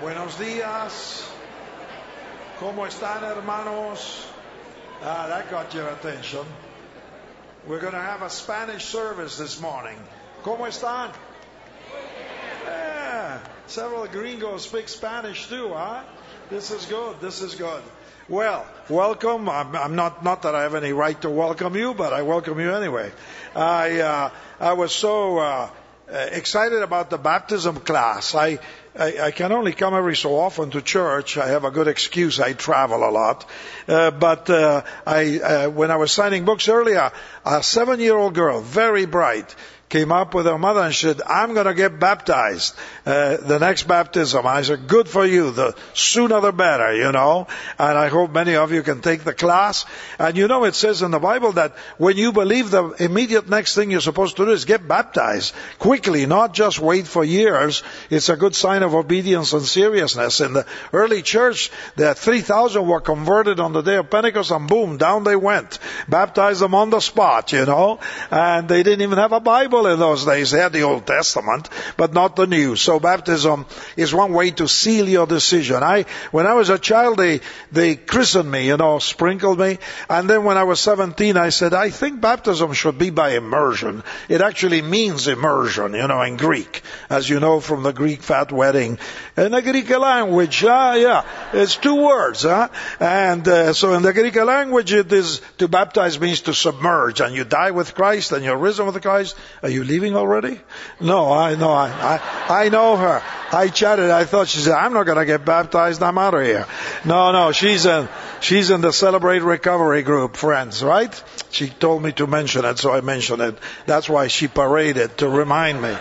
Buenos días. ¿Cómo están, hermanos? Ah, that got your attention. We're going to have a Spanish service this morning. ¿Cómo están? Yeah, several gringos speak Spanish too, huh? This is good. This is good. Well, welcome. I'm, I'm not not that I have any right to welcome you, but I welcome you anyway. I uh, I was so uh, excited about the baptism class. I, I, I can only come every so often to church. I have a good excuse. I travel a lot. Uh, but uh, I, uh, when I was signing books earlier, a seven-year-old girl, very bright, came up with her mother and said, I'm going to get baptized, uh, the next baptism. I said, good for you. The sooner the better, you know. And I hope many of you can take the class. And you know, it says in the Bible that when you believe, the immediate next thing you're supposed to do is get baptized quickly, not just wait for years. It's a good sign of obedience and seriousness. In the early church, the 3,000 were converted on the day of Pentecost and boom, down they went. Baptized them on the spot, you know. And they didn't even have a Bible in those days. They had the Old Testament, but not the New. So baptism is one way to seal your decision. I, when I was a child, they, they christened me, you know, sprinkled me. And then when I was 17, I said, I think baptism should be by immersion. It actually means immersion, you know, in Greek. As you know from the Greek fat wedding. In the Greek language, ah, yeah, it's two words, huh? And uh, so in the Greek language, it is, to baptize means to submerge. And you die with Christ and you're risen with Christ are you leaving already? No, I know. I, I, I know her. I chatted. I thought she said, I'm not going to get baptized. I'm out of here. No, no. She's in, she's in the Celebrate Recovery group, friends, right? She told me to mention it, so I mentioned it. That's why she paraded to remind me.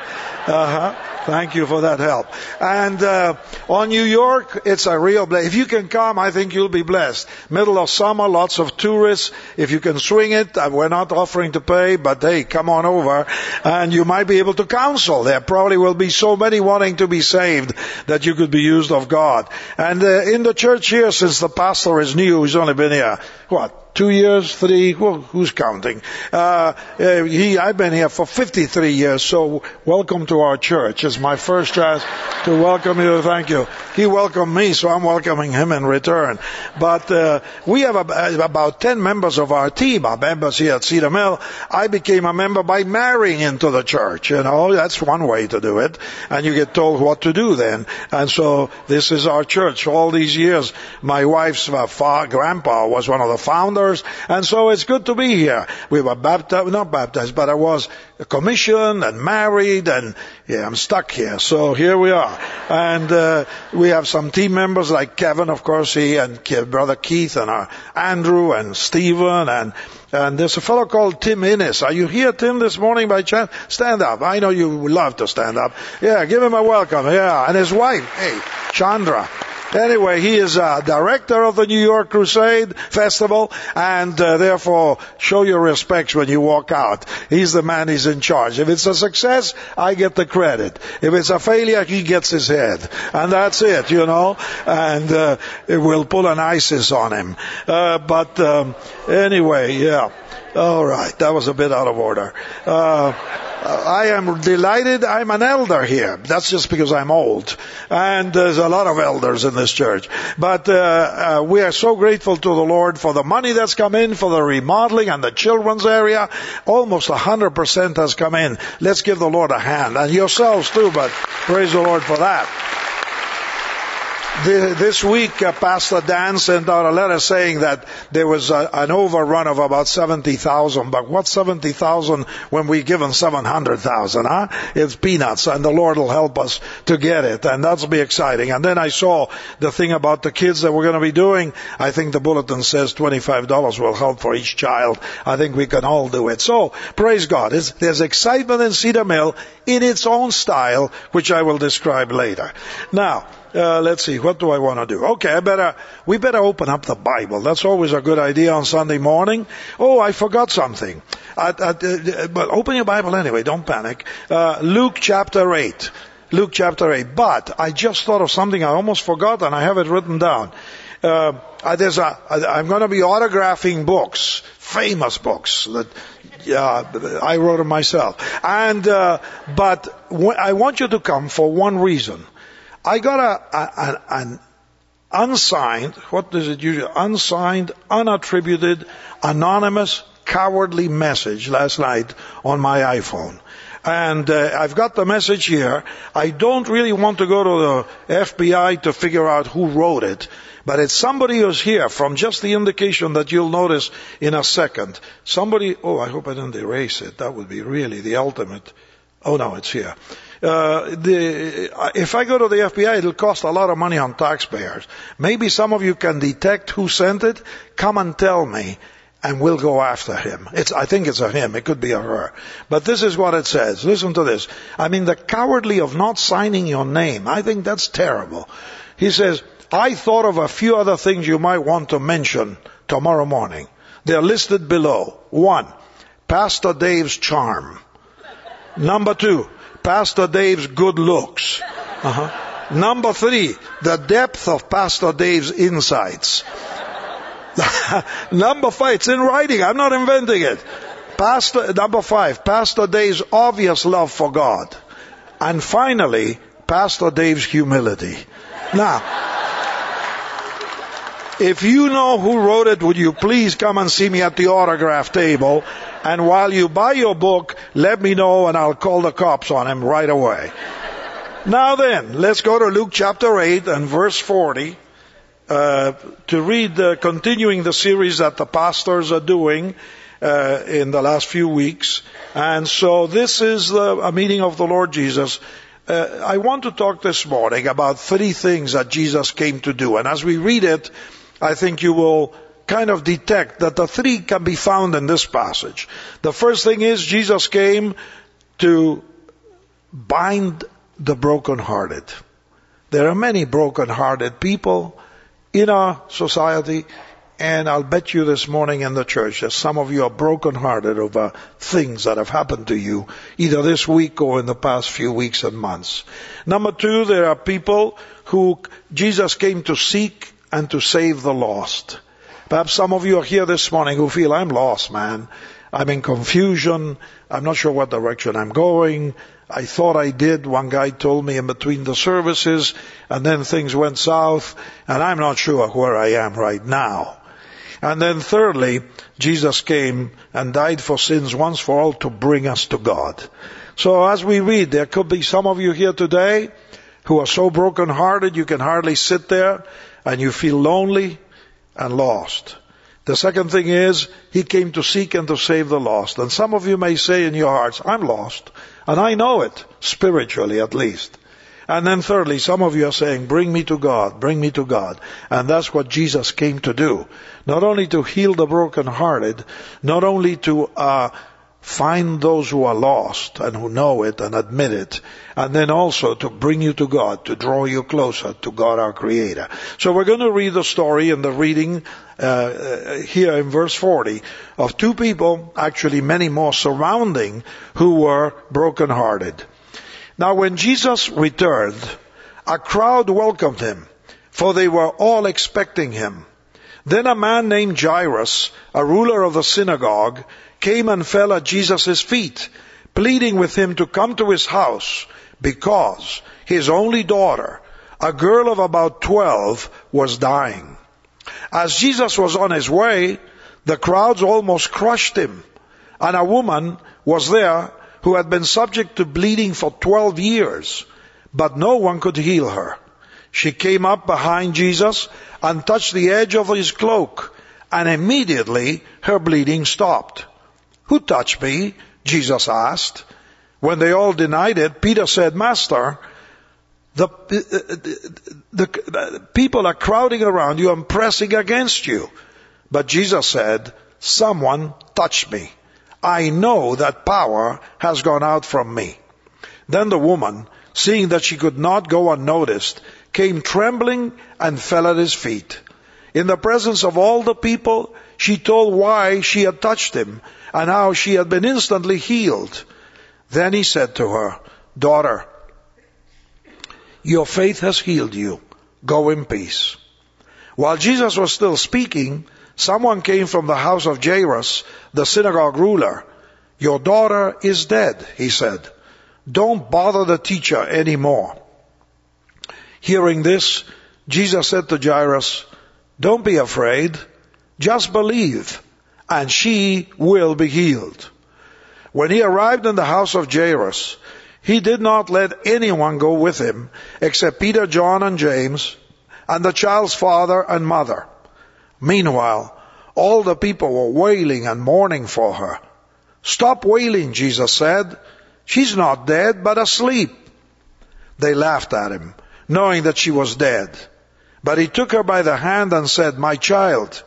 Uh huh. Thank you for that help. And uh, on New York, it's a real blessing. If you can come, I think you'll be blessed. Middle of summer, lots of tourists. If you can swing it, uh, we're not offering to pay, but hey, come on over, and you might be able to counsel. There probably will be so many wanting to be saved that you could be used of God. And uh, in the church here, since the pastor is new, he's only been here what two years, three, well, who's counting? Uh, uh, he, I've been here for 53 years, so welcome to our church. It's my first chance to welcome you. Thank you. He welcomed me, so I'm welcoming him in return. But uh, we have about 10 members of our team, our members here at Cedar Mill. I became a member by marrying into the church, you know, that's one way to do it. And you get told what to do then. And so this is our church. All these years, my wife's uh, grandpa was one of the founders, and so it's good to be here. We were baptized, not baptized, but I was commissioned and married, and yeah, I'm stuck here. So here we are, and uh, we have some team members like Kevin, of course, he and brother Keith, and our Andrew and Stephen, and and there's a fellow called Tim Innes. Are you here, Tim, this morning by chance? Stand up. I know you love to stand up. Yeah, give him a welcome. Yeah, and his wife, hey, Chandra. Anyway, he is a director of the New York Crusade Festival, and uh, therefore show your respects when you walk out. He's the man. He's in charge. If it's a success, I get the credit. If it's a failure, he gets his head, and that's it, you know. And uh, it will pull an ISIS on him. Uh, but um, anyway, yeah. All right, that was a bit out of order. Uh, I am delighted I'm an elder here. That's just because I'm old. And there's a lot of elders in this church. But uh, uh, we are so grateful to the Lord for the money that's come in, for the remodeling and the children's area. Almost 100% has come in. Let's give the Lord a hand. And yourselves too, but praise the Lord for that this week, uh, Pastor Dan sent out a letter saying that there was a, an overrun of about 70,000. But what 70,000 when we give them 700,000, huh? It's peanuts, and the Lord will help us to get it, and that'll be exciting. And then I saw the thing about the kids that we're going to be doing. I think the bulletin says $25 will help for each child. I think we can all do it. So, praise God. It's, there's excitement in Cedar Mill in its own style, which I will describe later. Now, uh, let's see, what do I want to do? Okay, I better, we better open up the Bible. That's always a good idea on Sunday morning. Oh, I forgot something. uh, but open your Bible anyway, don't panic. Uh, Luke chapter 8. Luke chapter 8. But I just thought of something I almost forgot and I have it written down. Uh, there's a, I'm going to be autographing books, famous books that uh, I wrote them myself. And, uh, but I want you to come for one reason. I got a, a, an unsigned, what does it usually, unsigned, unattributed, anonymous, cowardly message last night on my iPhone. And uh, I've got the message here. I don't really want to go to the FBI to figure out who wrote it, but it's somebody who's here from just the indication that you'll notice in a second. Somebody, oh, I hope I didn't erase it. That would be really the ultimate. Oh no, it's here. Uh, the, if I go to the FBI, it'll cost a lot of money on taxpayers. Maybe some of you can detect who sent it. Come and tell me and we'll go after him. It's, I think it's a him. It could be a her. But this is what it says. Listen to this. I mean, the cowardly of not signing your name. I think that's terrible. He says, I thought of a few other things you might want to mention tomorrow morning. They're listed below. One, Pastor Dave's charm. Number two, Pastor Dave's good looks. Uh-huh. Number three, the depth of Pastor Dave's insights. number five, it's in writing. I'm not inventing it. Pastor, number five, Pastor Dave's obvious love for God. And finally, Pastor Dave's humility. Now, if you know who wrote it, would you please come and see me at the autograph table? And while you buy your book, let me know and I'll call the cops on him right away. now then, let's go to Luke chapter 8 and verse 40 uh, to read uh, continuing the series that the pastors are doing uh, in the last few weeks. And so this is the, a meeting of the Lord Jesus. Uh, I want to talk this morning about three things that Jesus came to do. And as we read it, I think you will kind of detect that the three can be found in this passage. The first thing is Jesus came to bind the brokenhearted. There are many brokenhearted people in our society, and I'll bet you this morning in the church that some of you are brokenhearted over things that have happened to you, either this week or in the past few weeks and months. Number two, there are people who Jesus came to seek and to save the lost. Perhaps some of you are here this morning who feel, I'm lost, man. I'm in confusion. I'm not sure what direction I'm going. I thought I did. One guy told me in between the services, and then things went south, and I'm not sure where I am right now. And then thirdly, Jesus came and died for sins once for all to bring us to God. So as we read, there could be some of you here today who are so broken-hearted you can hardly sit there and you feel lonely and lost. The second thing is, He came to seek and to save the lost. And some of you may say in your hearts, I'm lost. And I know it, spiritually at least. And then thirdly, some of you are saying, bring me to God, bring me to God. And that's what Jesus came to do. Not only to heal the brokenhearted, not only to, uh, find those who are lost and who know it and admit it, and then also to bring you to God, to draw you closer to God our Creator. So we're going to read the story in the reading uh, uh, here in verse 40 of two people, actually many more surrounding, who were brokenhearted. Now when Jesus returned, a crowd welcomed him, for they were all expecting him. Then a man named Jairus, a ruler of the synagogue, came and fell at Jesus' feet, pleading with him to come to his house because his only daughter, a girl of about 12, was dying. As Jesus was on his way, the crowds almost crushed him, and a woman was there who had been subject to bleeding for 12 years, but no one could heal her. She came up behind Jesus and touched the edge of his cloak, and immediately her bleeding stopped. Who touched me? Jesus asked. When they all denied it, Peter said, Master, the, the, the, people are crowding around you and pressing against you. But Jesus said, someone touched me. I know that power has gone out from me. Then the woman, seeing that she could not go unnoticed, came trembling and fell at his feet. In the presence of all the people, she told why she had touched him and how she had been instantly healed. Then he said to her, Daughter, your faith has healed you. Go in peace. While Jesus was still speaking, someone came from the house of Jairus, the synagogue ruler. Your daughter is dead, he said. Don't bother the teacher anymore. Hearing this, Jesus said to Jairus, Don't be afraid, just believe, and she will be healed. When he arrived in the house of Jairus, he did not let anyone go with him except Peter, John, and James, and the child's father and mother. Meanwhile, all the people were wailing and mourning for her. Stop wailing, Jesus said. She's not dead, but asleep. They laughed at him, knowing that she was dead. But he took her by the hand and said, My child,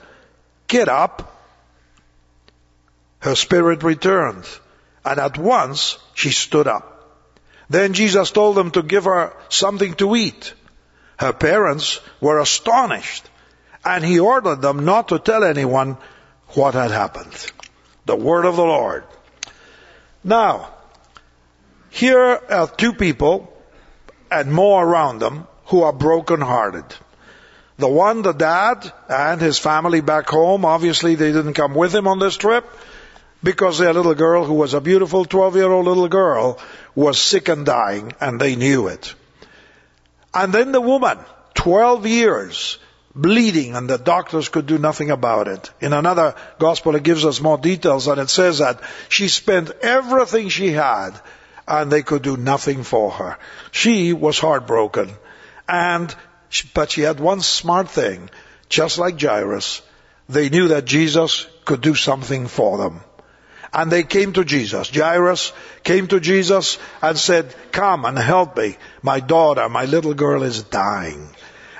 get up. Her spirit returned, and at once she stood up. Then Jesus told them to give her something to eat. Her parents were astonished, and he ordered them not to tell anyone what had happened. The word of the Lord. Now, here are two people, and more around them, who are broken-hearted. The one, the dad, and his family back home, obviously they didn't come with him on this trip, because their little girl, who was a beautiful 12 year old little girl, was sick and dying, and they knew it. And then the woman, 12 years, bleeding, and the doctors could do nothing about it. In another gospel, it gives us more details, and it says that she spent everything she had, and they could do nothing for her. She was heartbroken, and but she had one smart thing, just like Jairus. They knew that Jesus could do something for them. And they came to Jesus. Jairus came to Jesus and said, Come and help me. My daughter, my little girl is dying.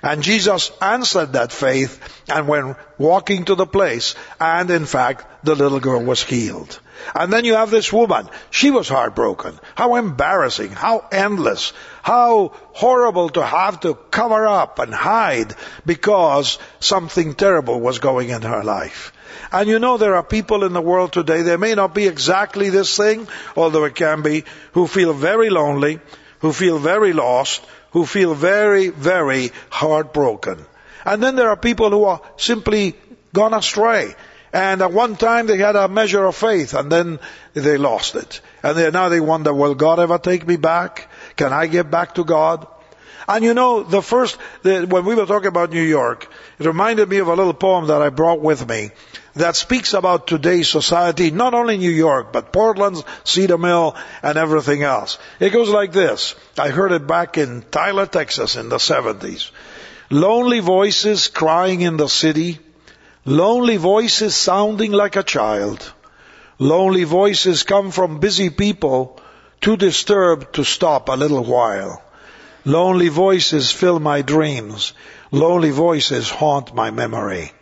And Jesus answered that faith and went walking to the place. And in fact, the little girl was healed. And then you have this woman. She was heartbroken. How embarrassing. How endless. How horrible to have to cover up and hide because something terrible was going in her life. And you know there are people in the world today, they may not be exactly this thing, although it can be, who feel very lonely, who feel very lost, who feel very, very heartbroken. And then there are people who are simply gone astray. And at one time they had a measure of faith and then they lost it. And they, now they wonder, will God ever take me back? Can I get back to God? And you know, the first, the, when we were talking about New York, it reminded me of a little poem that I brought with me that speaks about today's society, not only New York, but Portland, Cedar Mill, and everything else. It goes like this. I heard it back in Tyler, Texas in the 70s. Lonely voices crying in the city, lonely voices sounding like a child. Lonely voices come from busy people, too disturbed to stop a little while. Lonely voices fill my dreams. Lonely voices haunt my memory.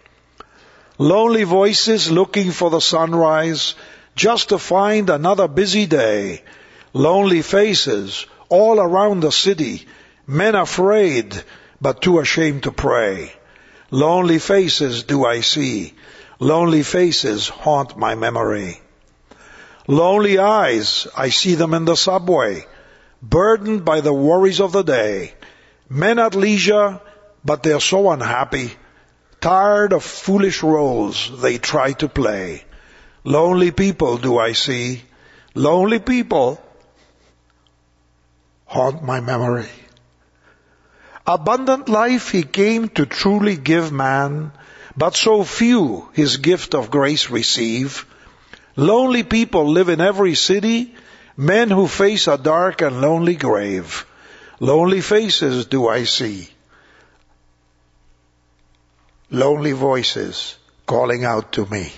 Lonely voices looking for the sunrise just to find another busy day. Lonely faces all around the city. Men afraid but too ashamed to pray. Lonely faces do I see. Lonely faces haunt my memory. Lonely eyes, I see them in the subway, burdened by the worries of the day. Men at leisure, but they're so unhappy tired of foolish roles they try to play. Lonely people do I see. Lonely people haunt my memory. Abundant life he came to truly give man, but so few his gift of grace receive. Lonely people live in every city, men who face a dark and lonely grave. Lonely faces do I see lonely voices calling out to me.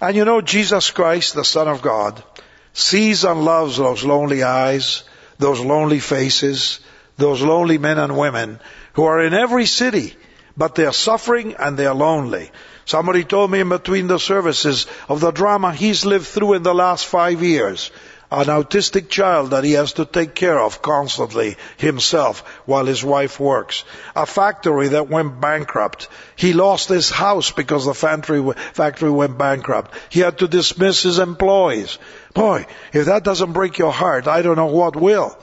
And you know, Jesus Christ, the Son of God, sees and loves those lonely eyes, those lonely faces, those lonely men and women who are in every city, but they're suffering and they're lonely. Somebody told me in between the services of the drama he's lived through in the last five years an autistic child that he has to take care of constantly himself while his wife works. A factory that went bankrupt. He lost his house because the factory, factory went bankrupt. He had to dismiss his employees. Boy, if that doesn't break your heart, I don't know what will.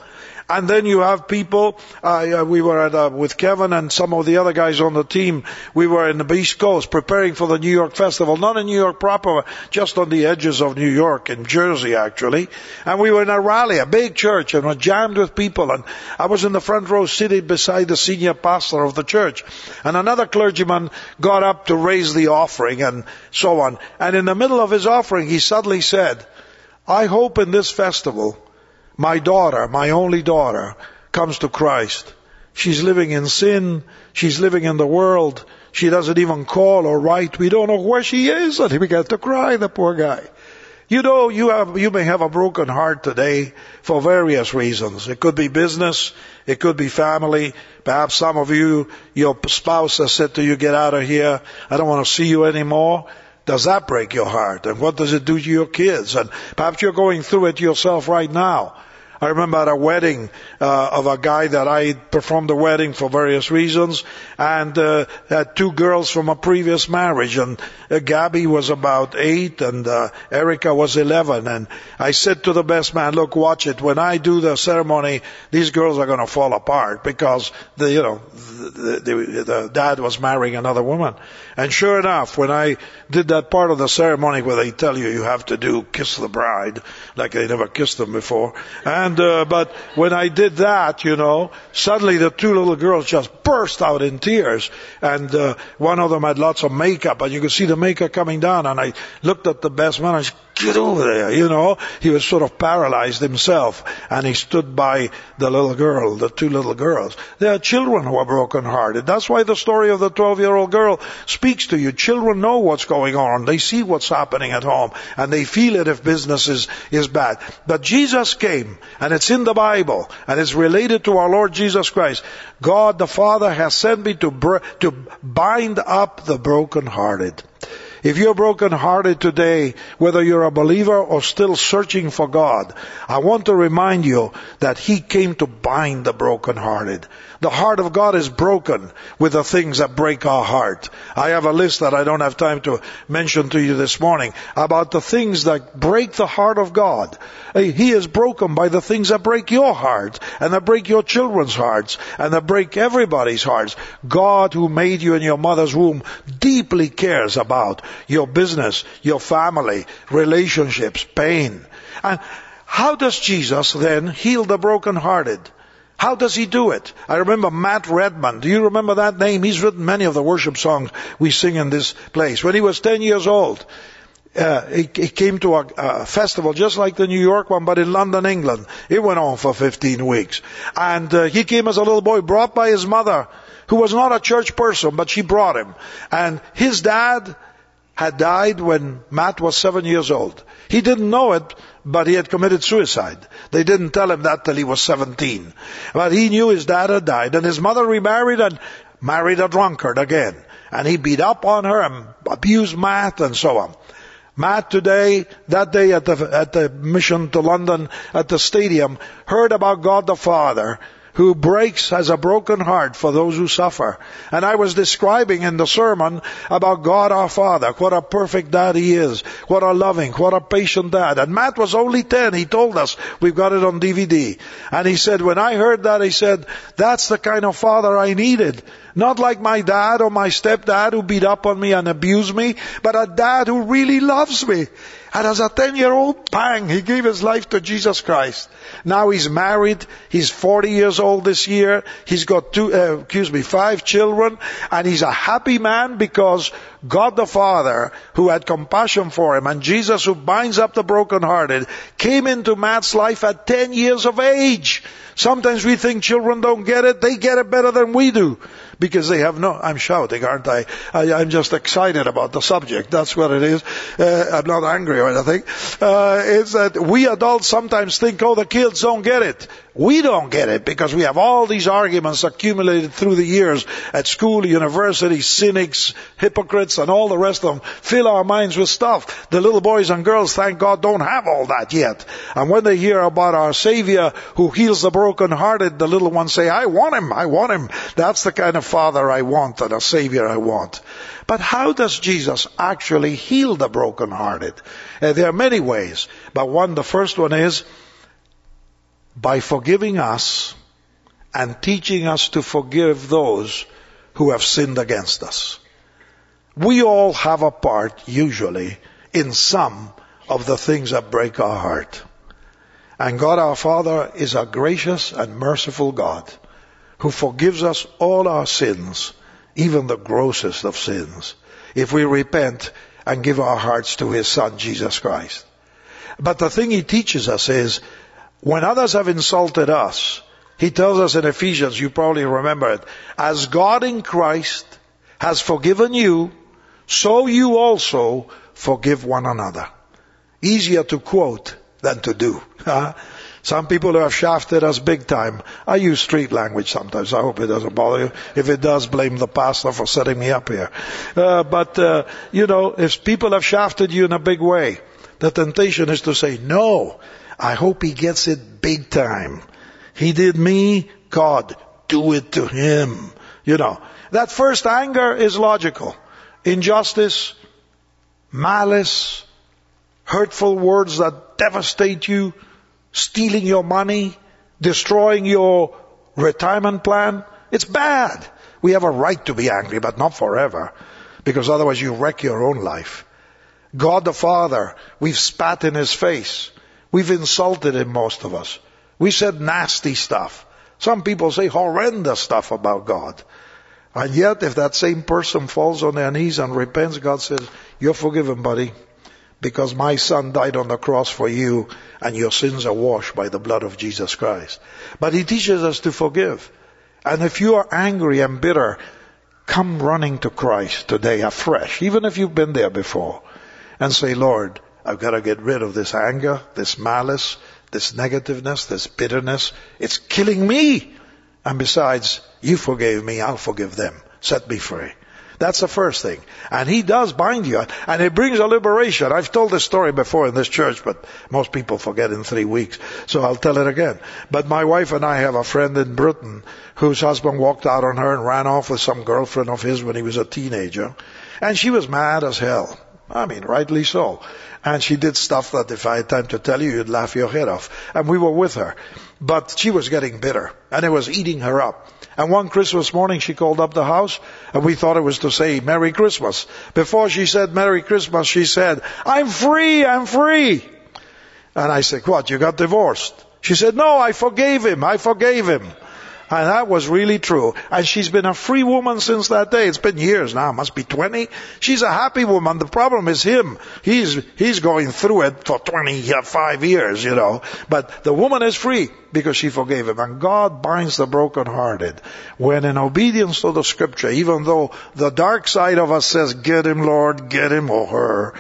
And then you have people, uh, we were at, uh, with Kevin and some of the other guys on the team, we were in the East Coast preparing for the New York Festival, not in New York proper, just on the edges of New York, in Jersey actually. And we were in a rally, a big church, and we're jammed with people. And I was in the front row sitting beside the senior pastor of the church. And another clergyman got up to raise the offering and so on. And in the middle of his offering, he suddenly said, I hope in this festival my daughter, my only daughter, comes to Christ. She's living in sin. She's living in the world. She doesn't even call or write. We don't know where she is. And he began to cry, the poor guy. You know, you have, you may have a broken heart today for various reasons. It could be business. It could be family. Perhaps some of you, your spouse has said to you, get out of here. I don't want to see you anymore. Does that break your heart? And what does it do to your kids? And perhaps you're going through it yourself right now. I remember at a wedding uh, of a guy that I performed the wedding for various reasons, and uh, had two girls from a previous marriage, and uh, Gabby was about eight, and uh, Erica was eleven. And I said to the best man, "Look, watch it. When I do the ceremony, these girls are going to fall apart because the you know the, the, the dad was marrying another woman." And sure enough, when I did that part of the ceremony where they tell you you have to do kiss the bride, like they never kissed them before, and uh, but when I did that, you know, suddenly the two little girls just burst out in tears, and uh, one of them had lots of makeup, and you could see the makeup coming down, and I looked at the best man, and get over there, you know. He was sort of paralyzed himself, and he stood by the little girl, the two little girls. There are children who are broken-hearted. That's why the story of the 12-year-old girl speaks to you. Children know what's going on. They see what's happening at home, and they feel it if business is, is bad. But Jesus came, and it's in the Bible, and it's related to our Lord Jesus Christ. God the Father has sent me to, br- to bind up the broken-hearted. If you're broken-hearted today, whether you're a believer or still searching for God, I want to remind you that He came to bind the broken-hearted. The heart of God is broken with the things that break our heart. I have a list that I don't have time to mention to you this morning about the things that break the heart of God. Uh, he is broken by the things that break your heart and that break your children's hearts and that break everybody's hearts. God who made you in your mother's womb deeply cares about your business, your family, relationships, pain. And how does Jesus then heal the brokenhearted? How does he do it? I remember Matt Redman. Do you remember that name? He's written many of the worship songs we sing in this place. When he was 10 years old, uh, he, he, came to a, a, festival just like the New York one, but in London, England. It went on for 15 weeks. And uh, he came as a little boy, brought by his mother, who was not a church person, but she brought him. And his dad had died when Matt was seven years old. He didn't know it, but he had committed suicide. They didn't tell him that till he was 17. But he knew his dad had died, and his mother remarried and married a drunkard again. And he beat up on her and abused Matt and so on. Matt today, that day at the, at the mission to London at the stadium, heard about God the Father who breaks, has a broken heart for those who suffer. And I was describing in the sermon about God our Father, what a perfect dad he is, what a loving, what a patient dad. And Matt was only 10, he told us, we've got it on DVD. And he said, when I heard that, he said, that's the kind of father I needed. Not like my dad or my stepdad who beat up on me and abused me, but a dad who really loves me. And as a 10 year old, bang, he gave his life to Jesus Christ. Now he's married. He's 40 years old this year. He's got two, uh, excuse me, five children. And he's a happy man because God the Father, who had compassion for him, and Jesus who binds up the brokenhearted, came into Matt's life at 10 years of age. Sometimes we think children don't get it. They get it better than we do because they have no, I'm shouting, aren't I? I am just excited about the subject. That's what it is. Uh, I'm not angry or anything. Uh, it's that we adults sometimes think, oh, the kids don't get it. We don't get it because we have all these arguments accumulated through the years at school, university, cynics, hypocrites, and all the rest of them fill our minds with stuff. The little boys and girls, thank God, don't have all that yet. And when they hear about our Savior who heals the brokenhearted, the little ones say, I want him, I want him. That's the kind of father I want and a Savior I want. But how does Jesus actually heal the brokenhearted? Uh, there are many ways, but one, the first one is by forgiving us and teaching us to forgive those who have sinned against us. We all have a part, usually, in some of the things that break our heart. And God our Father is a gracious and merciful God who forgives us all our sins, even the grossest of sins, if we repent and give our hearts to His Son, Jesus Christ. But the thing He teaches us is, when others have insulted us, He tells us in Ephesians, you probably remember it, as God in Christ has forgiven you, so you also forgive one another. Easier to quote than to do. Some people have shafted us big time. I use street language sometimes. I hope it doesn't bother you. If it does, blame the pastor for setting me up here. Uh, but, uh, you know, if people have shafted you in a big way, the temptation is to say, no, I hope he gets it big time. He did me, God, do it to him. You know, that first anger is logical. Injustice, malice, hurtful words that devastate you, stealing your money, destroying your retirement plan. It's bad. We have a right to be angry, but not forever, because otherwise you wreck your own life. God the Father, we've spat in His face. We've insulted Him, most of us. We said nasty stuff. Some people say horrendous stuff about God. And yet, if that same person falls on their knees and repents, God says, you're forgiven, buddy because my son died on the cross for you and your sins are washed by the blood of Jesus Christ. But he teaches us to forgive. And if you are angry and bitter, come running to Christ today afresh, even if you've been there before, and say, Lord, I've got to get rid of this anger, this malice, this negativeness, this bitterness. It's killing me. And besides, you forgave me, I'll forgive them. Set me free. That's the first thing. And he does bind you. And it brings a liberation. I've told this story before in this church, but most people forget in three weeks. So I'll tell it again. But my wife and I have a friend in Britain whose husband walked out on her and ran off with some girlfriend of his when he was a teenager. And she was mad as hell. I mean, rightly so. And she did stuff that if I had time to tell you, you'd laugh your head off. And we were with her. But she was getting bitter. And it was eating her up. And one Christmas morning she called up the house and we thought it was to say Merry Christmas. Before she said Merry Christmas, she said, I'm free, I'm free. And I said, what, you got divorced? She said, no, I forgave him, I forgave him. And that was really true. And she's been a free woman since that day. It's been years now, must be 20. She's a happy woman. The problem is him. He's, he's going through it for 25 uh, years, you know. But the woman is free because she forgave him. And God binds the brokenhearted. When in obedience to the scripture, even though the dark side of us says, get him, Lord, get him or her,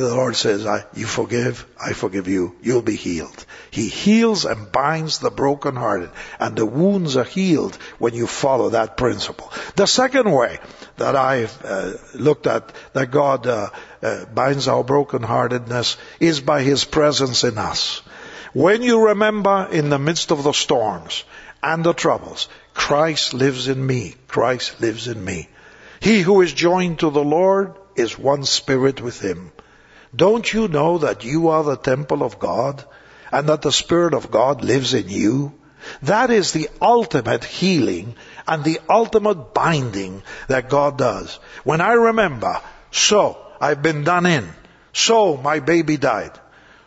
the Lord says, I, you forgive, I forgive you, you'll be healed. He heals and binds the brokenhearted, and the wounds are healed when you follow that principle. The second way that I've uh, looked at that God uh, uh, binds our brokenheartedness is by His presence in us. When you remember in the midst of the storms and the troubles, Christ lives in me, Christ lives in me. He who is joined to the Lord is one spirit with Him. Don't you know that you are the temple of God and that the Spirit of God lives in you? That is the ultimate healing and the ultimate binding that God does. When I remember, so I've been done in, so my baby died,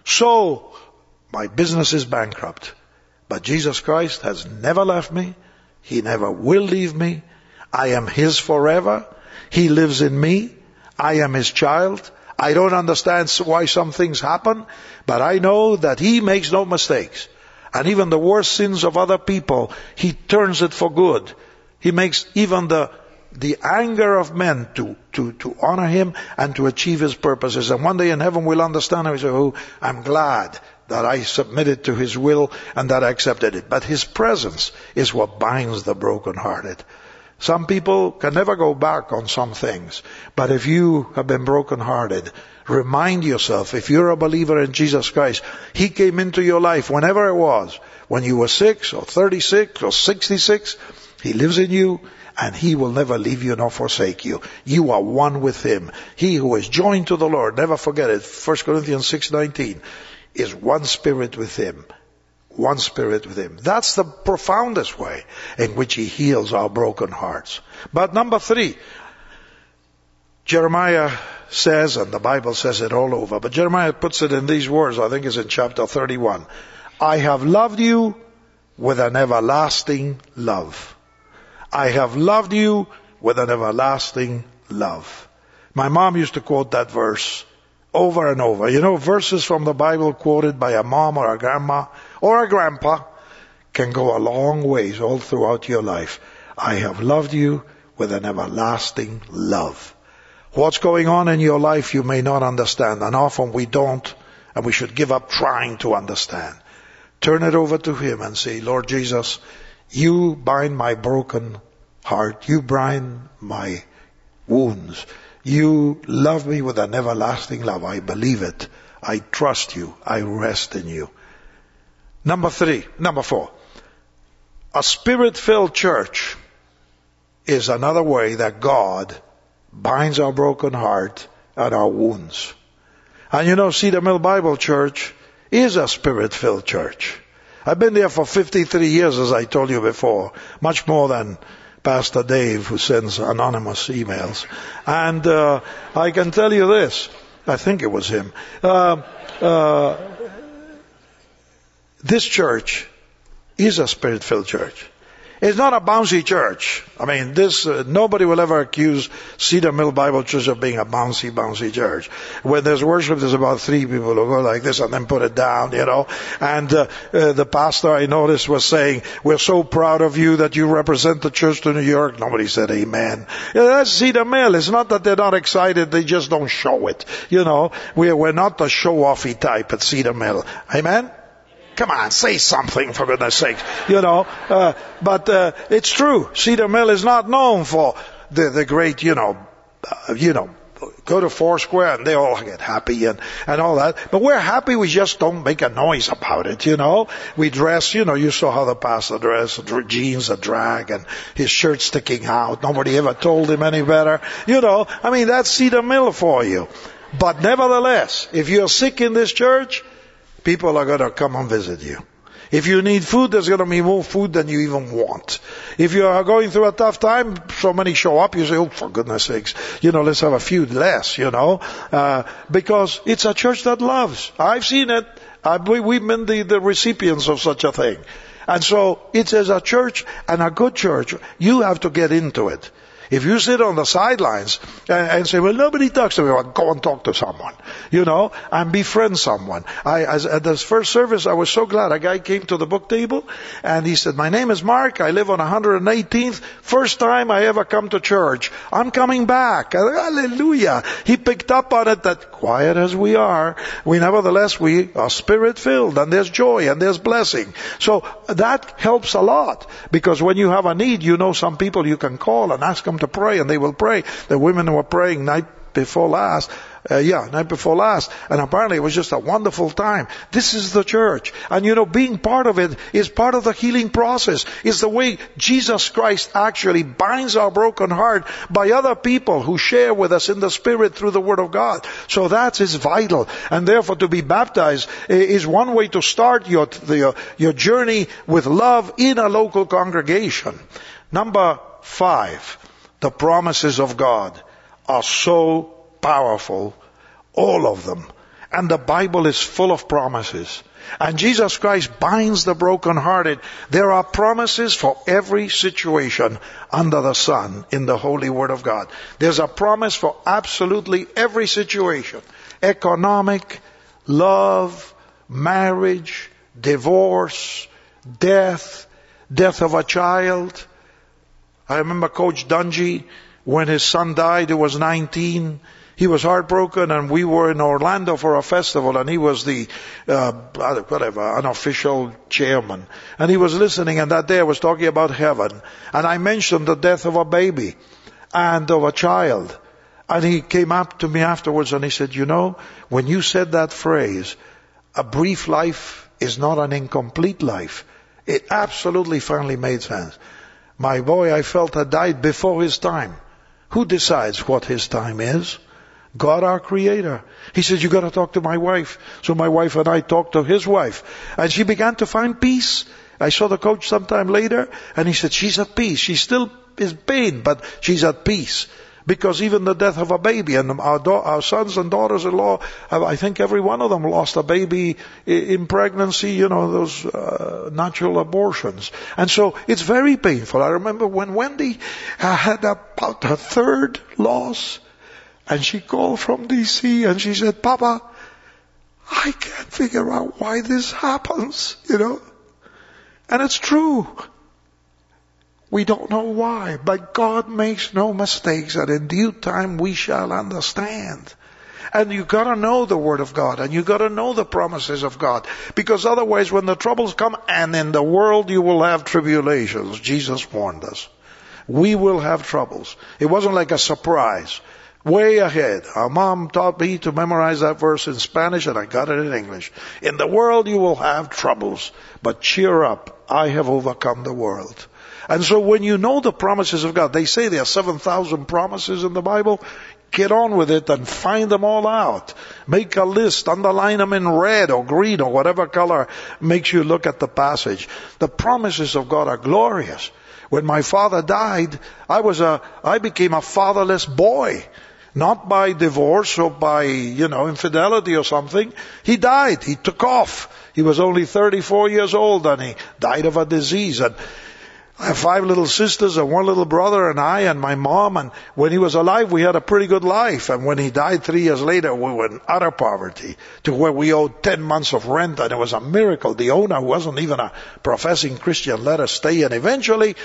so my business is bankrupt, but Jesus Christ has never left me, He never will leave me, I am His forever, He lives in me, I am His child, I don't understand why some things happen, but I know that He makes no mistakes. And even the worst sins of other people, He turns it for good. He makes even the, the anger of men to, to, to honor Him and to achieve His purposes. And one day in heaven we'll understand and we say, oh, I'm glad that I submitted to His will and that I accepted it. But His presence is what binds the brokenhearted. Some people can never go back on some things. But if you have been brokenhearted, remind yourself, if you're a believer in Jesus Christ, He came into your life whenever it was, when you were six or 36 or 66, He lives in you and He will never leave you nor forsake you. You are one with Him. He who is joined to the Lord, never forget it, 1 Corinthians 6.19, is one spirit with Him. One spirit with him. That's the profoundest way in which he heals our broken hearts. But number three, Jeremiah says, and the Bible says it all over, but Jeremiah puts it in these words, I think it's in chapter 31. I have loved you with an everlasting love. I have loved you with an everlasting love. My mom used to quote that verse over and over. You know, verses from the Bible quoted by a mom or a grandma or a grandpa can go a long ways all throughout your life. I have loved you with an everlasting love. What's going on in your life you may not understand, and often we don't, and we should give up trying to understand. Turn it over to Him and say, Lord Jesus, you bind my broken heart. You bind my wounds. You love me with an everlasting love. I believe it. I trust you. I rest in you. Number three, number four. A spirit-filled church is another way that God binds our broken heart and our wounds. And you know, Cedar Mill Bible Church is a spirit-filled church. I've been there for 53 years, as I told you before, much more than Pastor Dave, who sends anonymous emails. And uh, I can tell you this. I think it was him. Uh, uh, this church is a spirit-filled church. It's not a bouncy church. I mean, this uh, nobody will ever accuse Cedar Mill Bible Church of being a bouncy, bouncy church. When there's worship, there's about three people who go like this and then put it down, you know. And uh, uh, the pastor I noticed was saying, "We're so proud of you that you represent the church to New York." Nobody said Amen. Yeah, that's Cedar Mill. It's not that they're not excited; they just don't show it. You know, we're we're not the show-offy type at Cedar Mill. Amen. Come on, say something for goodness sake. You know, uh, but uh, it's true. Cedar Mill is not known for the the great, you know, uh, you know, go to Foursquare and they all get happy and and all that. But we're happy. We just don't make a noise about it. You know, we dress. You know, you saw how the pastor dressed: jeans, a drag, and his shirt sticking out. Nobody ever told him any better. You know, I mean, that's Cedar Mill for you. But nevertheless, if you're sick in this church, people are going to come and visit you. If you need food, there's going to be more food than you even want. If you are going through a tough time, so many show up, you say, oh, for goodness sakes, you know, let's have a few less, you know, uh, because it's a church that loves. I've seen it. I, we, we've been the, the recipients of such a thing. And so it's as a church and a good church, you have to get into it. If you sit on the sidelines and, and, say, well, nobody talks to me, well, go and talk to someone, you know, and befriend someone. I, as, at this first service, I was so glad. A guy came to the book table and he said, my name is Mark. I live on 118th. First time I ever come to church. I'm coming back. Hallelujah. He picked up on it that quiet as we are, we nevertheless, we are spirit filled and there's joy and there's blessing. So that helps a lot because when you have a need, you know some people you can call and ask them to pray and they will pray. The women were praying night before last, uh, yeah, night before last, and apparently it was just a wonderful time. This is the church. And you know, being part of it is part of the healing process. It's the way Jesus Christ actually binds our broken heart by other people who share with us in the Spirit through the Word of God. So that is vital. And therefore to be baptized is one way to start your, the, your journey with love in a local congregation. Number five, the promises of God are so powerful, all of them. And the Bible is full of promises. And Jesus Christ binds the brokenhearted. There are promises for every situation under the sun in the Holy Word of God. There's a promise for absolutely every situation. Economic, love, marriage, divorce, death, death of a child, I remember Coach Dungy, when his son died, he was 19. He was heartbroken and we were in Orlando for a festival and he was the, uh, whatever, unofficial chairman. And he was listening and that day I was talking about heaven. And I mentioned the death of a baby and of a child. And he came up to me afterwards and he said, you know, when you said that phrase, a brief life is not an incomplete life. It absolutely finally made sense. My boy, I felt had died before his time. Who decides what his time is? God our creator. He says, you gotta talk to my wife. So my wife and I talked to his wife. And she began to find peace. I saw the coach sometime later and he said, she's at peace. She still is pain, but she's at peace. Because even the death of a baby and our, our sons and daughters-in-law, I think every one of them lost a baby in pregnancy, you know, those uh, natural abortions. And so it's very painful. I remember when Wendy had about her third loss, and she called from DC and she said, Papa, I can't figure out why this happens, you know. And it's true. We don't know why, but God makes no mistakes and in due time we shall understand. And you gotta know the Word of God and you gotta know the promises of God. Because otherwise when the troubles come and in the world you will have tribulations, Jesus warned us. We will have troubles. It wasn't like a surprise. Way ahead. Our mom taught me to memorize that verse in Spanish and I got it in English. In the world you will have troubles, but cheer up. I have overcome the world. And so when you know the promises of God, they say there are 7,000 promises in the Bible. Get on with it and find them all out. Make a list, underline them in red or green or whatever color makes you look at the passage. The promises of God are glorious. When my father died, I was a, I became a fatherless boy. Not by divorce or by, you know, infidelity or something. He died. He took off. He was only 34 years old and he died of a disease. And I have five little sisters and one little brother and I and my mom and when he was alive we had a pretty good life and when he died three years later we were in utter poverty to where we owed ten months of rent and it was a miracle. The owner who wasn't even a professing Christian let us stay and eventually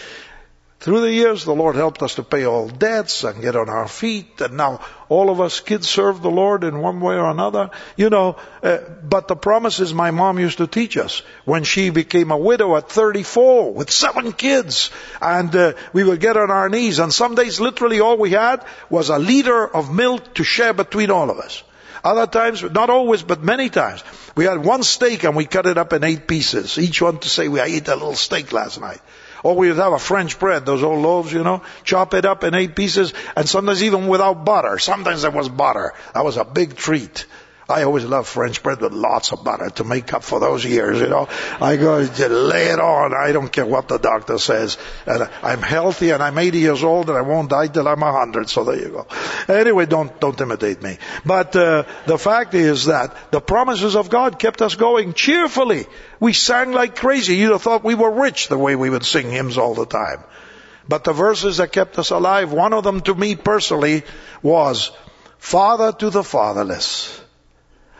through the years, the Lord helped us to pay all debts and get on our feet, and now all of us kids serve the Lord in one way or another. You know, uh, but the promises my mom used to teach us when she became a widow at 34 with seven kids, and uh, we would get on our knees, and some days literally all we had was a liter of milk to share between all of us. Other times, not always, but many times, we had one steak and we cut it up in eight pieces. Each one to say, we ate a little steak last night. Or we would have a French bread, those old loaves, you know, chop it up in eight pieces, and sometimes even without butter. Sometimes there was butter. That was a big treat. I always love French bread with lots of butter to make up for those years, you know. I go, lay it on. I don't care what the doctor says. And I'm healthy and I'm 80 years old and I won't die till I'm 100. So there you go. Anyway, don't, don't imitate me. But, uh, the fact is that the promises of God kept us going cheerfully. We sang like crazy. You'd have thought we were rich the way we would sing hymns all the time. But the verses that kept us alive, one of them to me personally was, Father to the fatherless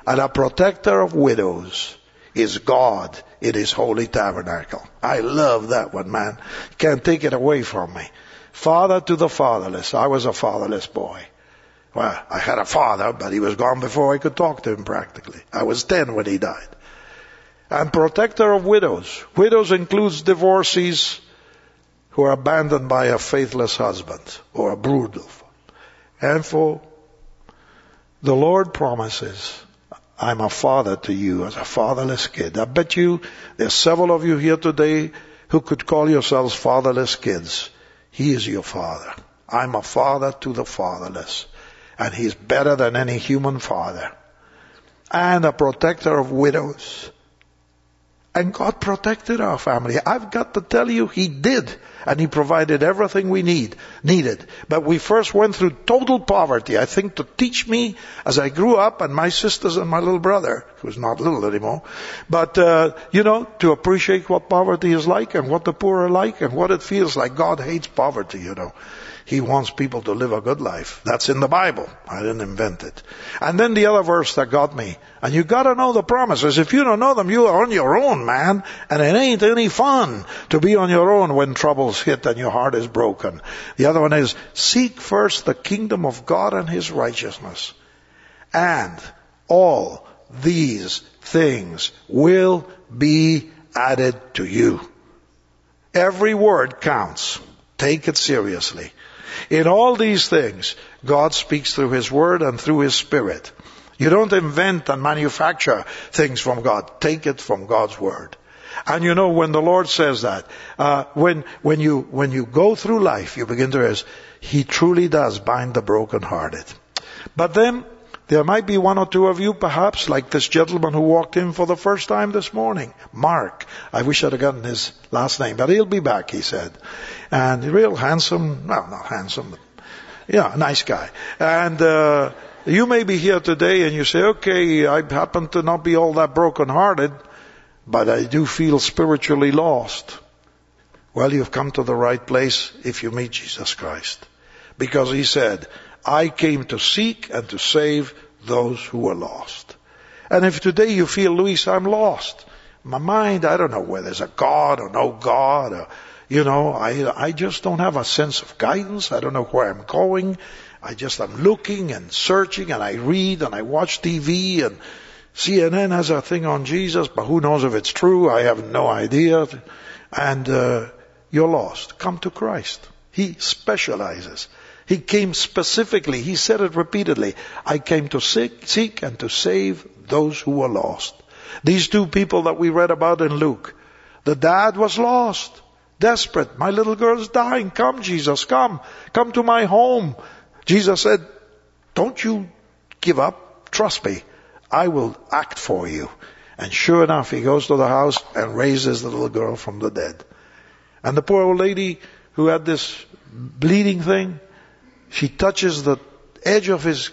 and a protector of widows is God in his holy tabernacle. I love that one, man. Can't take it away from me. Father to the fatherless. I was a fatherless boy. Well, I had a father, but he was gone before I could talk to him practically. I was 10 when he died. And protector of widows. Widows includes divorcees who are abandoned by a faithless husband or a brutal. And for the Lord promises I'm a father to you as a fatherless kid. I bet you there's several of you here today who could call yourselves fatherless kids. He is your father. I'm a father to the fatherless. And he's better than any human father. And a protector of widows. And God protected our family. I've got to tell you, He did. And He provided everything we need, needed. But we first went through total poverty, I think to teach me as I grew up and my sisters and my little brother, who's not little anymore, but, uh, you know, to appreciate what poverty is like and what the poor are like and what it feels like. God hates poverty, you know. He wants people to live a good life. That's in the Bible. I didn't invent it. And then the other verse that got me. And you gotta know the promises. If you don't know them, you are on your own, man. And it ain't any fun to be on your own when troubles hit and your heart is broken. The other one is, seek first the kingdom of God and His righteousness. And all these things will be added to you. Every word counts. Take it seriously. In all these things, God speaks through His Word and through His Spirit. You don't invent and manufacture things from God. Take it from God's Word. And you know, when the Lord says that, uh, when, when you, when you go through life, you begin to realize, He truly does bind the brokenhearted. But then there might be one or two of you, perhaps, like this gentleman who walked in for the first time this morning, Mark. I wish I'd have gotten his last name, but he'll be back, he said. And real handsome, well, not handsome, but yeah, nice guy. And uh, you may be here today and you say, okay, I happen to not be all that broken-hearted, but I do feel spiritually lost. Well, you've come to the right place if you meet Jesus Christ. Because he said, I came to seek and to save those who were lost. And if today you feel, Luis, I'm lost. My mind, I don't know whether there's a God or no God or, you know, I, I just don't have a sense of guidance. I don't know where I'm going. I just am looking and searching and I read and I watch TV and CNN has a thing on Jesus, but who knows if it's true? I have no idea. And uh, you're lost. Come to Christ. He specializes. He came specifically, he said it repeatedly, I came to seek, seek and to save those who were lost. These two people that we read about in Luke, the dad was lost, desperate. My little girl's dying. Come, Jesus, come. Come to my home. Jesus said, don't you give up. Trust me. I will act for you. And sure enough, he goes to the house and raises the little girl from the dead. And the poor old lady who had this bleeding thing, she touches the edge of his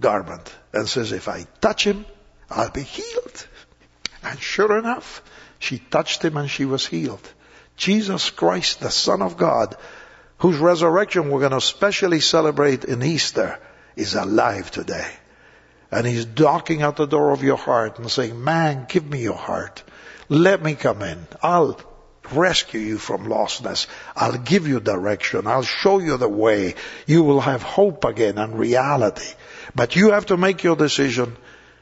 garment and says, if I touch him, I'll be healed. And sure enough, she touched him and she was healed. Jesus Christ, the Son of God, whose resurrection we're going to specially celebrate in Easter, is alive today. And he's knocking at the door of your heart and saying, man, give me your heart. Let me come in. I'll rescue you from lostness. I'll give you direction. I'll show you the way. You will have hope again and reality. But you have to make your decision.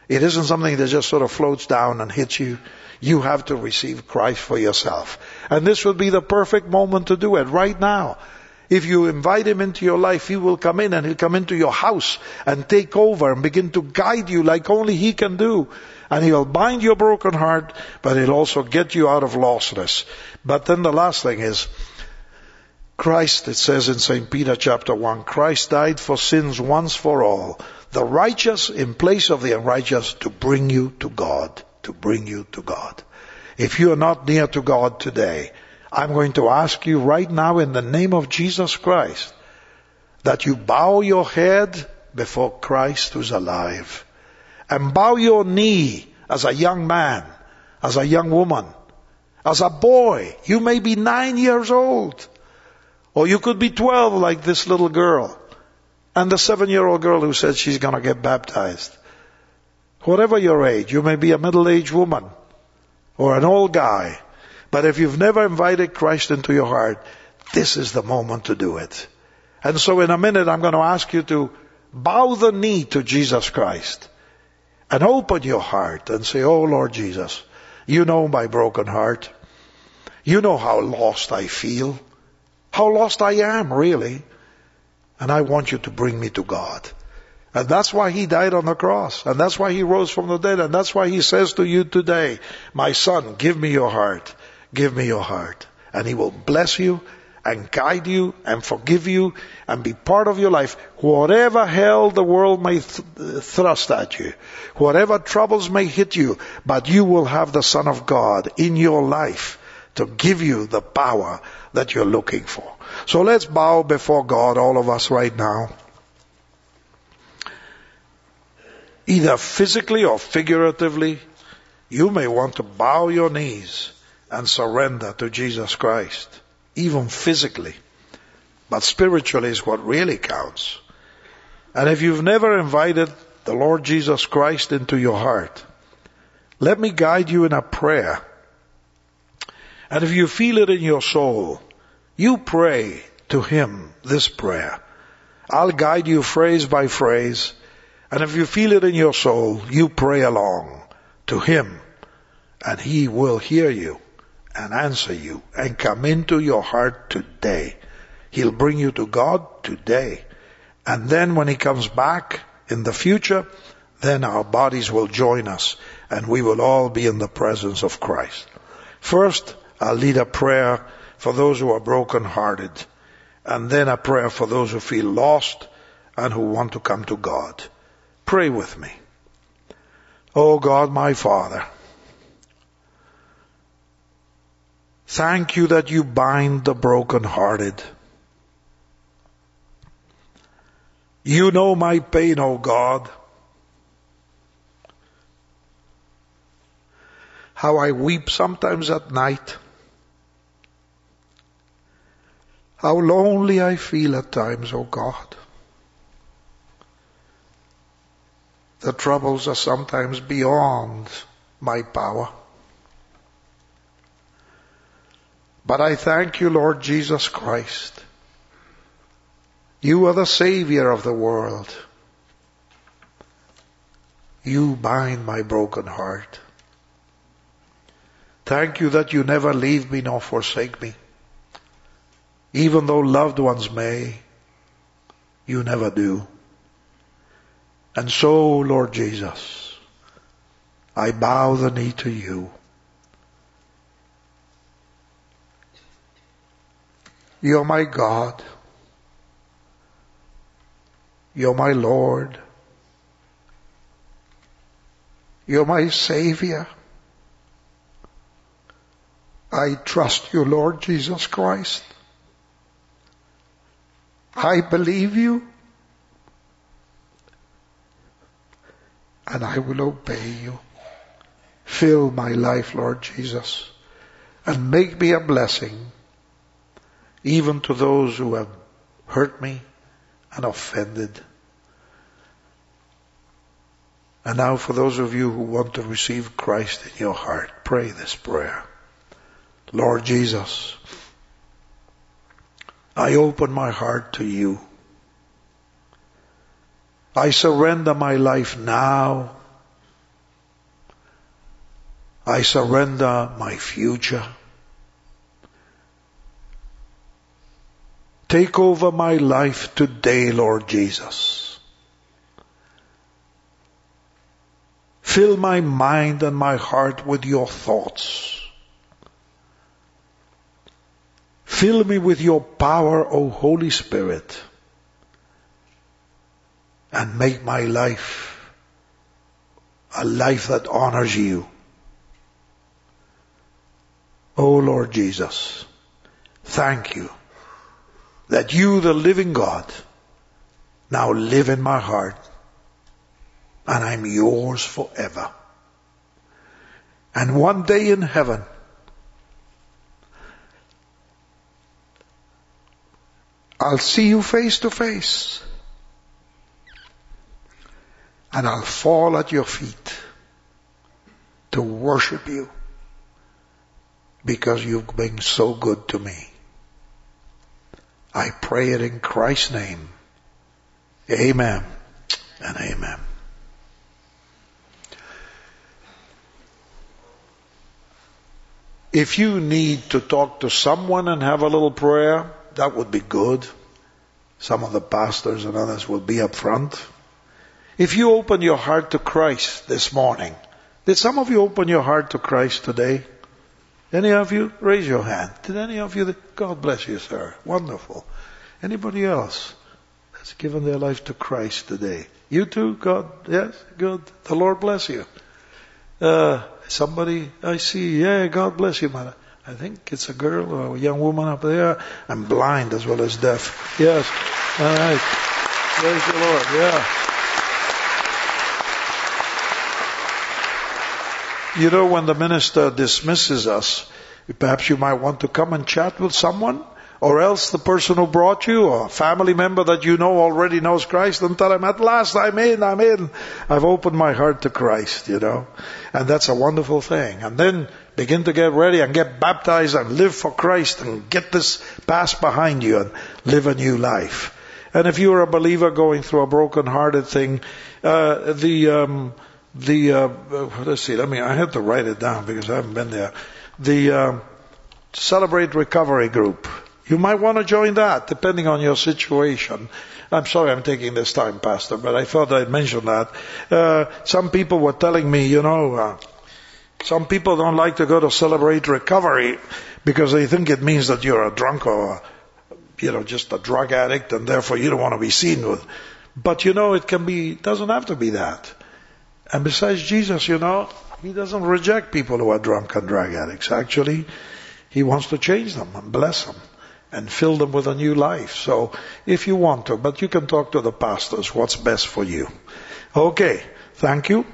It isn't something that just sort of floats down and hits you. You have to receive Christ for yourself. And this would be the perfect moment to do it right now. If you invite him into your life, he will come in and he'll come into your house and take over and begin to guide you like only he can do. And he'll bind your broken heart, but he'll also get you out of lostness. But then the last thing is, Christ, it says in St. Peter chapter 1, Christ died for sins once for all, the righteous in place of the unrighteous to bring you to God, to bring you to God. If you are not near to God today, I'm going to ask you right now in the name of Jesus Christ that you bow your head before Christ who's alive and bow your knee as a young man, as a young woman, as a boy. You may be nine years old. Or you could be 12 like this little girl. And the seven year old girl who said she's gonna get baptized. Whatever your age, you may be a middle aged woman or an old guy. But if you've never invited Christ into your heart, this is the moment to do it. And so in a minute I'm going to ask you to bow the knee to Jesus Christ and open your heart and say, Oh Lord Jesus, you know my broken heart. You know how lost I feel. How lost I am, really. And I want you to bring me to God. And that's why he died on the cross. And that's why he rose from the dead. And that's why he says to you today, my son, give me your heart. Give me your heart. And he will bless you and guide you and forgive you and be part of your life. Whatever hell the world may th- thrust at you, whatever troubles may hit you, but you will have the Son of God in your life to give you the power that you're looking for. So let's bow before God, all of us right now. Either physically or figuratively, you may want to bow your knees and surrender to Jesus Christ even physically. But spiritually is what really counts. And if you've never invited the Lord Jesus Christ into your heart, let me guide you in a prayer. And if you feel it in your soul, you pray to Him this prayer. I'll guide you phrase by phrase. And if you feel it in your soul, you pray along to Him and He will hear you and answer you and come into your heart today. He'll bring you to God today. And then when He comes back in the future, then our bodies will join us and we will all be in the presence of Christ. First, I'll lead a prayer for those who are broken hearted and then a prayer for those who feel lost and who want to come to God. Pray with me. Oh God, my Father, thank you that you bind the brokenhearted. You know my pain, oh God. How I weep sometimes at night. How lonely I feel at times, oh God. The troubles are sometimes beyond my power. But I thank you, Lord Jesus Christ. You are the Savior of the world. You bind my broken heart. Thank you that you never leave me nor forsake me. Even though loved ones may, you never do. And so, Lord Jesus, I bow the knee to you. You're my God. You're my Lord. You're my Savior. I trust you, Lord Jesus Christ. I believe you. and I will obey you. Fill my life, Lord Jesus, and make me a blessing even to those who have hurt me and offended. And now for those of you who want to receive Christ in your heart, pray this prayer. Lord Jesus, I open my heart to you. I surrender my life now. I surrender my future. Take over my life today, Lord Jesus. Fill my mind and my heart with your thoughts. Fill me with your power, O Holy Spirit and make my life a life that honors you. O Lord Jesus, thank you that you, the living God, now live in my heart and I'm yours forever. And one day in heaven, I'll see you face to face and I'll fall at your feet to worship you because you've been so good to me. I pray it in Christ's name. Amen and amen. If you need to talk to someone and have a little prayer, that would be good. Some of the pastors and others will be up front. If you open your heart to Christ this morning, did some of you open your heart to Christ today? Any of you? Raise your hand. Did any of you? God bless you, sir. Wonderful. Anybody else that's given their life to Christ today? You too? God? Yes? Good. The Lord bless you. Uh, somebody I see. Yeah, God bless you, man. I think it's a girl or a young woman up there. I'm blind as well as deaf. Yes. All right. Praise the Lord. Yeah. You know, when the minister dismisses us, perhaps you might want to come and chat with someone, or else the person who brought you, or a family member that you know already knows Christ, and tell him, at last I'm in, I'm in. I've opened my heart to Christ, you know. And that's a wonderful thing. And then begin to get ready and get baptized and live for Christ and get this past behind you and live a new life. And if you're a believer going through a broken-hearted thing, uh, the um, the uh, let's see, let me. I had to write it down because I haven't been there. The uh, Celebrate Recovery Group. You might want to join that, depending on your situation. I'm sorry I'm taking this time, Pastor, but I thought I'd mention that. Uh, some people were telling me, you know, uh, some people don't like to go to Celebrate Recovery because they think it means that you're a drunk or, you know, just a drug addict, and therefore you don't want to be seen with But you know, it can be, doesn't have to be that. And besides Jesus, you know, he doesn't reject people who are drunk and drug addicts. Actually, he wants to change them and bless them and fill them with a new life. So if you want to, but you can talk to the pastors what's best for you. Okay. Thank you.